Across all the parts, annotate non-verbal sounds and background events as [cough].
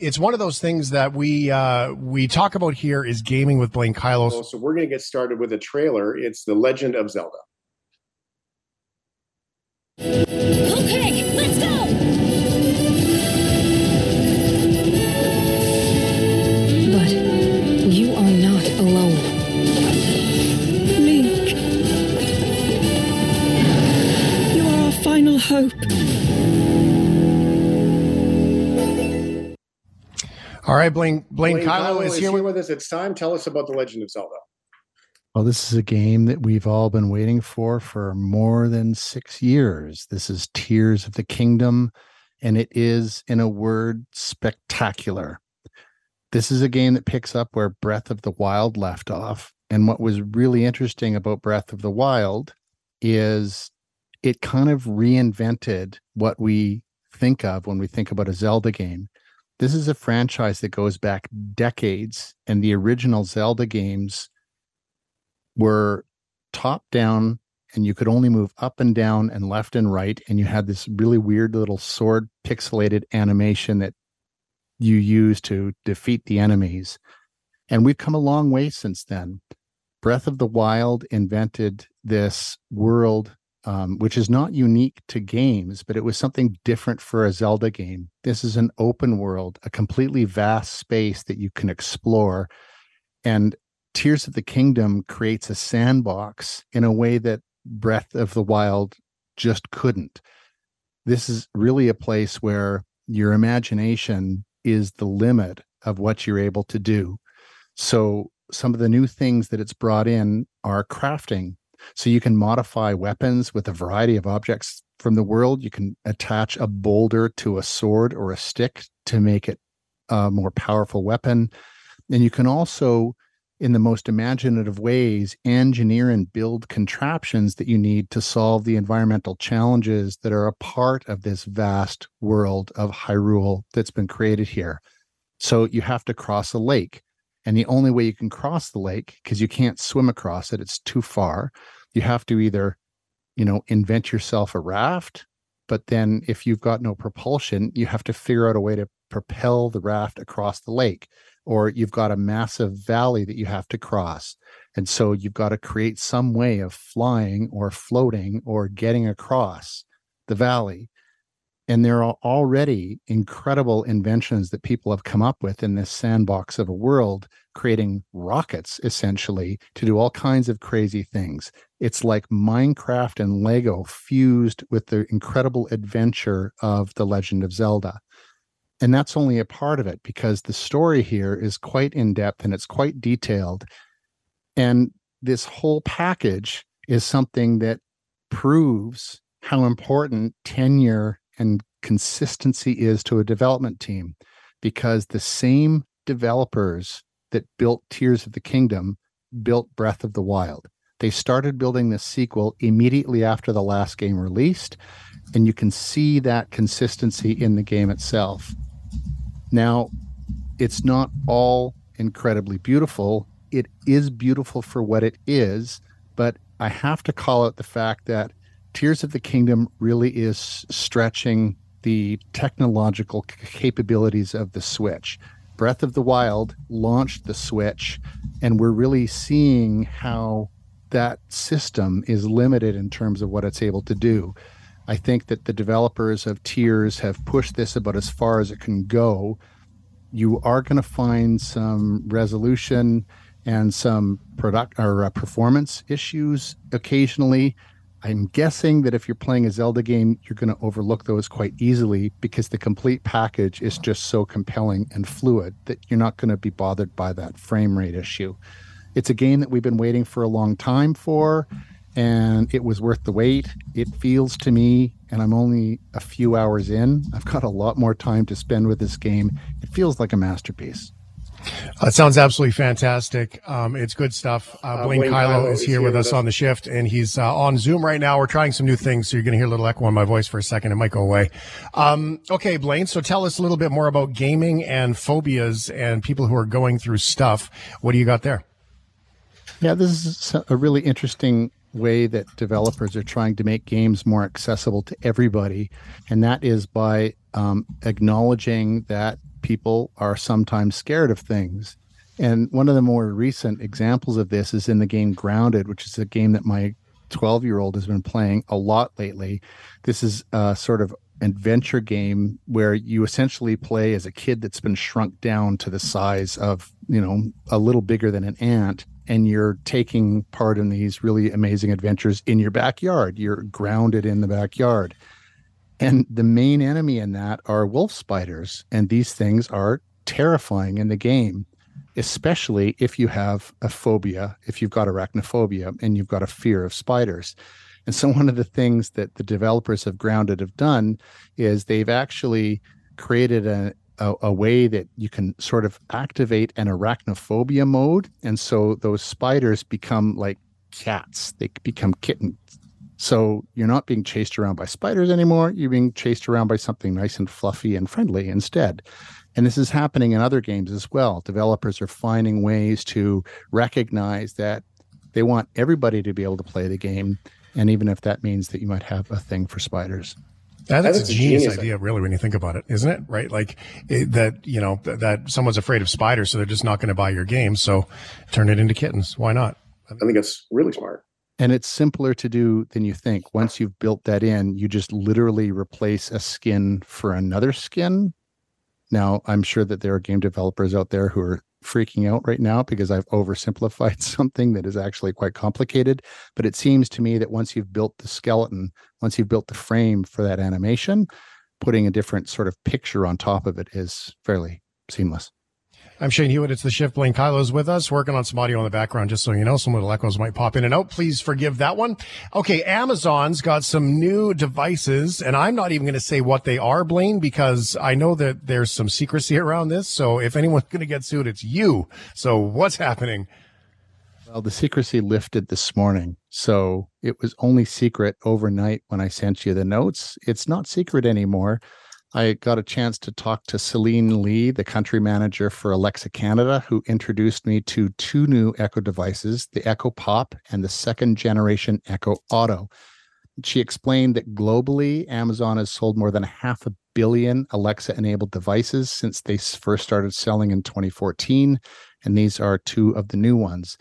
it's one of those things that we uh, we talk about here is gaming with Blaine Kyllo. So we're going to get started with a trailer. It's The Legend of Zelda. Okay, let's go! All right, Blaine Blaine, Blaine Kyllo is here with with us. It's time. Tell us about The Legend of Zelda. Well, this is a game that we've all been waiting for for more than six years. This is Tears of the Kingdom, and it is, in a word, spectacular. This is a game that picks up where Breath of the Wild left off. And what was really interesting about Breath of the Wild is it kind of reinvented what we think of when we think about a Zelda game. This is a franchise that goes back decades, and the original Zelda games were top down and you could only move up and down and left and right and you had this really weird little sword pixelated animation that you use to defeat the enemies. And we've come a long way since then. Breath of the wild invented this world um, which is not unique to games but it was something different for a zelda game this is an open world a completely vast space that you can explore and Tears of the Kingdom creates a sandbox in a way that Breath of the Wild just couldn't. This is really a place where your imagination is the limit of what you're able to do. So, some of the new things that it's brought in are crafting. So, you can modify weapons with a variety of objects from the world. You can attach a boulder to a sword or a stick to make it a more powerful weapon. And you can also in the most imaginative ways engineer and build contraptions that you need to solve the environmental challenges that are a part of this vast world of Hyrule that's been created here. So you have to cross a lake. And the only way you can cross the lake, because you can't swim across it, it's too far, you have to either, you know, invent yourself a raft. But then if you've got no propulsion, you have to figure out a way to propel the raft across the lake or you've got a massive valley that you have to cross. And so you've got to create some way of flying or floating or getting across the valley. And there are already incredible inventions that people have come up with in this sandbox of a world, creating rockets essentially to do all kinds of crazy things. It's like Minecraft and Lego fused with the incredible adventure of The Legend of Zelda and that's only a part of it because the story here is quite in depth and it's quite detailed and this whole package is something that proves how important tenure and consistency is to a development team because the same developers that built Tears of the Kingdom built Breath of the Wild. They started building this sequel immediately after the last game released, and you can see that consistency in the game itself. Now, it's not all incredibly beautiful. It is beautiful for what it is, but I have to call out the fact that Tears of the Kingdom really is stretching the technological capabilities of the Switch. Breath of the Wild launched the Switch, and we're really seeing how that system is limited in terms of what it's able to do. I think that the developers of Tears have pushed this about as far as it can go. You are going to find some resolution and some product or uh, performance issues occasionally. I'm guessing that if you're playing a Zelda game, you're going to overlook those quite easily because the complete package is just so compelling and fluid that you're not going to be bothered by that frame rate issue. It's a game that we've been waiting for a long time for and it was worth the wait. It feels to me, and I'm only a few hours in, I've got a lot more time to spend with this game. It feels like a masterpiece. Uh, it sounds absolutely fantastic. Um, it's good stuff. Uh, Blaine, Blaine Kyllo is here with us on the shift, and he's uh, on Zoom right now. We're trying some new things, so you're going to hear a little echo on my voice for a second. It might go away. Um, okay, Blaine. So tell us a little bit more about gaming and phobias and people who are going through stuff. What do you got there? Yeah, this is a really interesting way that developers are trying to make games more accessible to everybody, and that is by um, acknowledging that people are sometimes scared of things. And one of the more recent examples of this is in the game Grounded, which is a game that my 12 year old has been playing a lot lately. This is a sort of adventure game where you essentially play as a kid that's been shrunk down to the size of, you know, a little bigger than an ant. And you're taking part in these really amazing adventures in your backyard. You're grounded in the backyard. And the main enemy in that are wolf spiders. And these things are terrifying in the game, especially if you have a phobia, if you've got arachnophobia and you've got a fear of spiders. And so, [laughs] one of the things that the developers of Grounded have done is they've actually created a, a, a, way that you can sort of activate an arachnophobia mode. And so, those spiders become like cats, they become kittens. So, you're not being chased around by spiders anymore. You're being chased around by something nice and fluffy and friendly instead. And this is happening in other games as well. Developers are finding ways to recognize that they want everybody to be able to play the game and even if that means that you might have a thing for spiders. That's, that's a genius, genius idea, really, when you think about it, isn't it? Right? Like it, that, you know, th- that someone's afraid of spiders, so they're just not going to buy your game. So turn it into kittens. Why not? I think that's really smart. And it's simpler to do than you think. Once you've built that in, you just literally replace a skin for another skin. Now, I'm sure that there are game developers out there who are freaking out right now because I've oversimplified [laughs] something that is actually quite complicated. But it seems to me that once you've built the skeleton, once you've built the frame for that animation, putting a different sort of picture on top of it is fairly seamless. I'm Shane Hewitt. It's the shift. Blaine Kyllo's with us, working on some audio in the background, just so you know. Some little echoes might pop in and out. Please forgive that one. Okay, Amazon's got some new devices, and I'm not even going to say what they are, Blaine, because I know that there's some secrecy around this. So if anyone's going to get sued, it's you. So what's happening? Well, the secrecy lifted this morning. So it was only secret overnight when I sent you the notes. It's not secret anymore. I got a chance to talk to Celine Lee, the country manager for Alexa Canada, who introduced me to two new Echo devices, the Echo Pop and the second generation Echo Auto. She explained that globally, Amazon has sold more than half a billion Alexa enabled devices since they first started selling in 2014. And these are two of the new ones.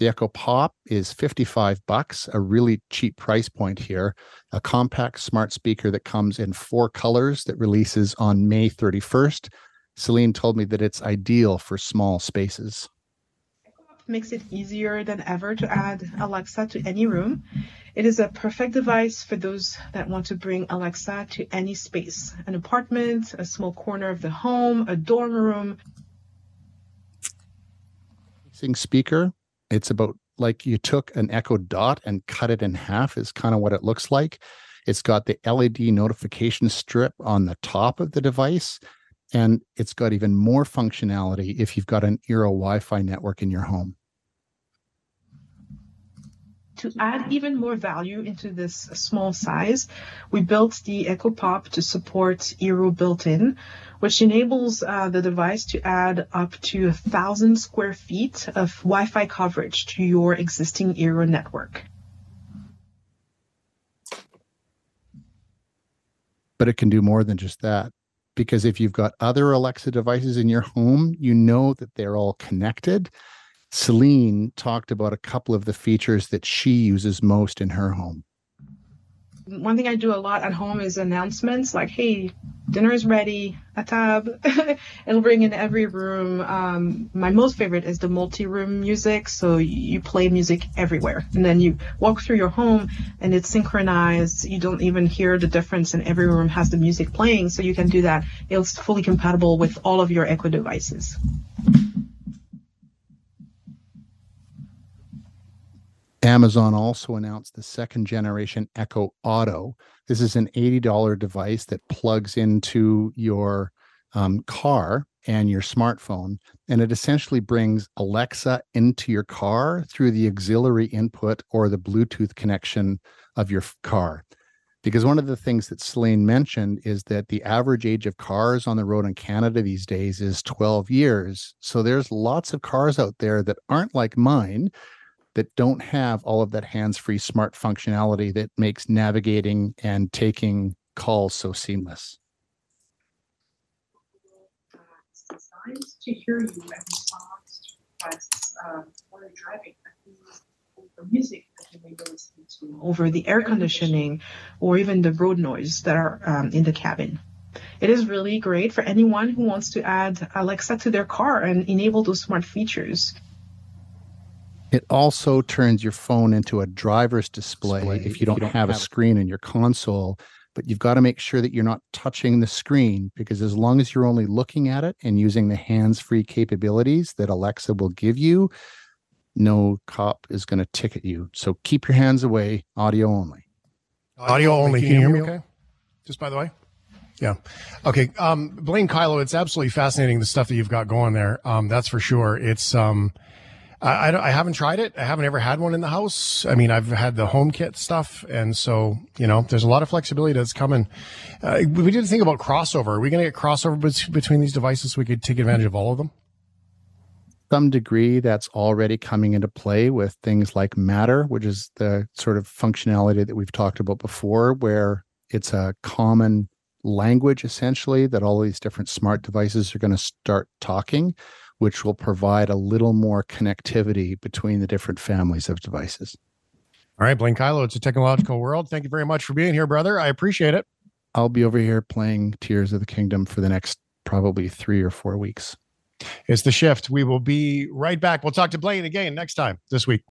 The Echo Pop is 55 bucks, a really cheap price point here. A compact smart speaker that comes in four colors that releases on May 31st. Celine told me that it's ideal for small spaces. Makes it easier than ever to add Alexa to any room. It is a perfect device for those that want to bring Alexa to any space an apartment, a small corner of the home, a dorm room. Speaker it's about like you took an Echo Dot and cut it in half, is kind of what it looks like. It's got the LED notification strip on the top of the device, and it's got even more functionality if you've got an Eero Wi Fi network in your home to add even more value into this small size, we built the Echo Pop to support Eero built-in, which enables uh, the device to add up to a thousand square feet of Wi-Fi coverage to your existing Eero network. But it can do more than just that because if you've got other Alexa devices in your home, you know that they're all connected Celine talked about a couple of the features that she uses most in her home. One thing I do a lot at home is announcements like, hey, dinner is ready, a tab. [laughs] It'll bring in every room. Um, my most favorite is the multi room music. So you play music everywhere. And then you walk through your home and it's synchronized. You don't even hear the difference, and every room has the music playing. So you can do that. It's fully compatible with all of your Echo devices. Amazon also announced the second generation Echo Auto. This is an $80 device that plugs into your um, car and your smartphone, and it essentially brings Alexa into your car through the auxiliary input or the Bluetooth connection of your car. Because one of the things that Celine mentioned is that the average age of cars on the road in Canada these days is 12 years. So there's lots of cars out there that aren't like mine that don't have all of that hands-free smart functionality that makes navigating and taking calls so seamless. times to hear you and respond to requests while you're driving. The music that you may be listening to over the air conditioning or even the road noise that are um, in the cabin. It is really great for anyone who wants to add Alexa to their car and enable those smart features. It also turns your phone into a driver's display, display if you don't, you don't have, have a screen in your console. But you've got to make sure that you're not touching the screen because as long as you're only looking at it and using the hands free capabilities that Alexa will give you, no cop is going to ticket you. So keep your hands away, audio only. Audio only. Can you hear me okay? Just by the way? Yeah. Okay. Um, Blaine Kyllo, it's absolutely fascinating the stuff that you've got going there. Um, that's for sure. It's, um, I, I, I, haven't tried it. I haven't ever had one in the house. I mean, I've had the HomeKit stuff. And so, you know, there's a lot of flexibility that's coming. Uh, we did think about crossover. Are we going to get crossover between these devices so we could take advantage of all of them? Some degree that's already coming into play with things like Matter, which is the sort of functionality that we've talked about before, where it's a common language essentially that all these different smart devices are going to start talking which will provide a little more connectivity between the different families of devices. All right, Blaine Kyllo, it's a technological world. Thank you very much for being here, brother. I appreciate it. I'll be over here playing Tears of the Kingdom for the next probably three or four weeks. It's the shift. We will be right back. We'll talk to Blaine again next time this week.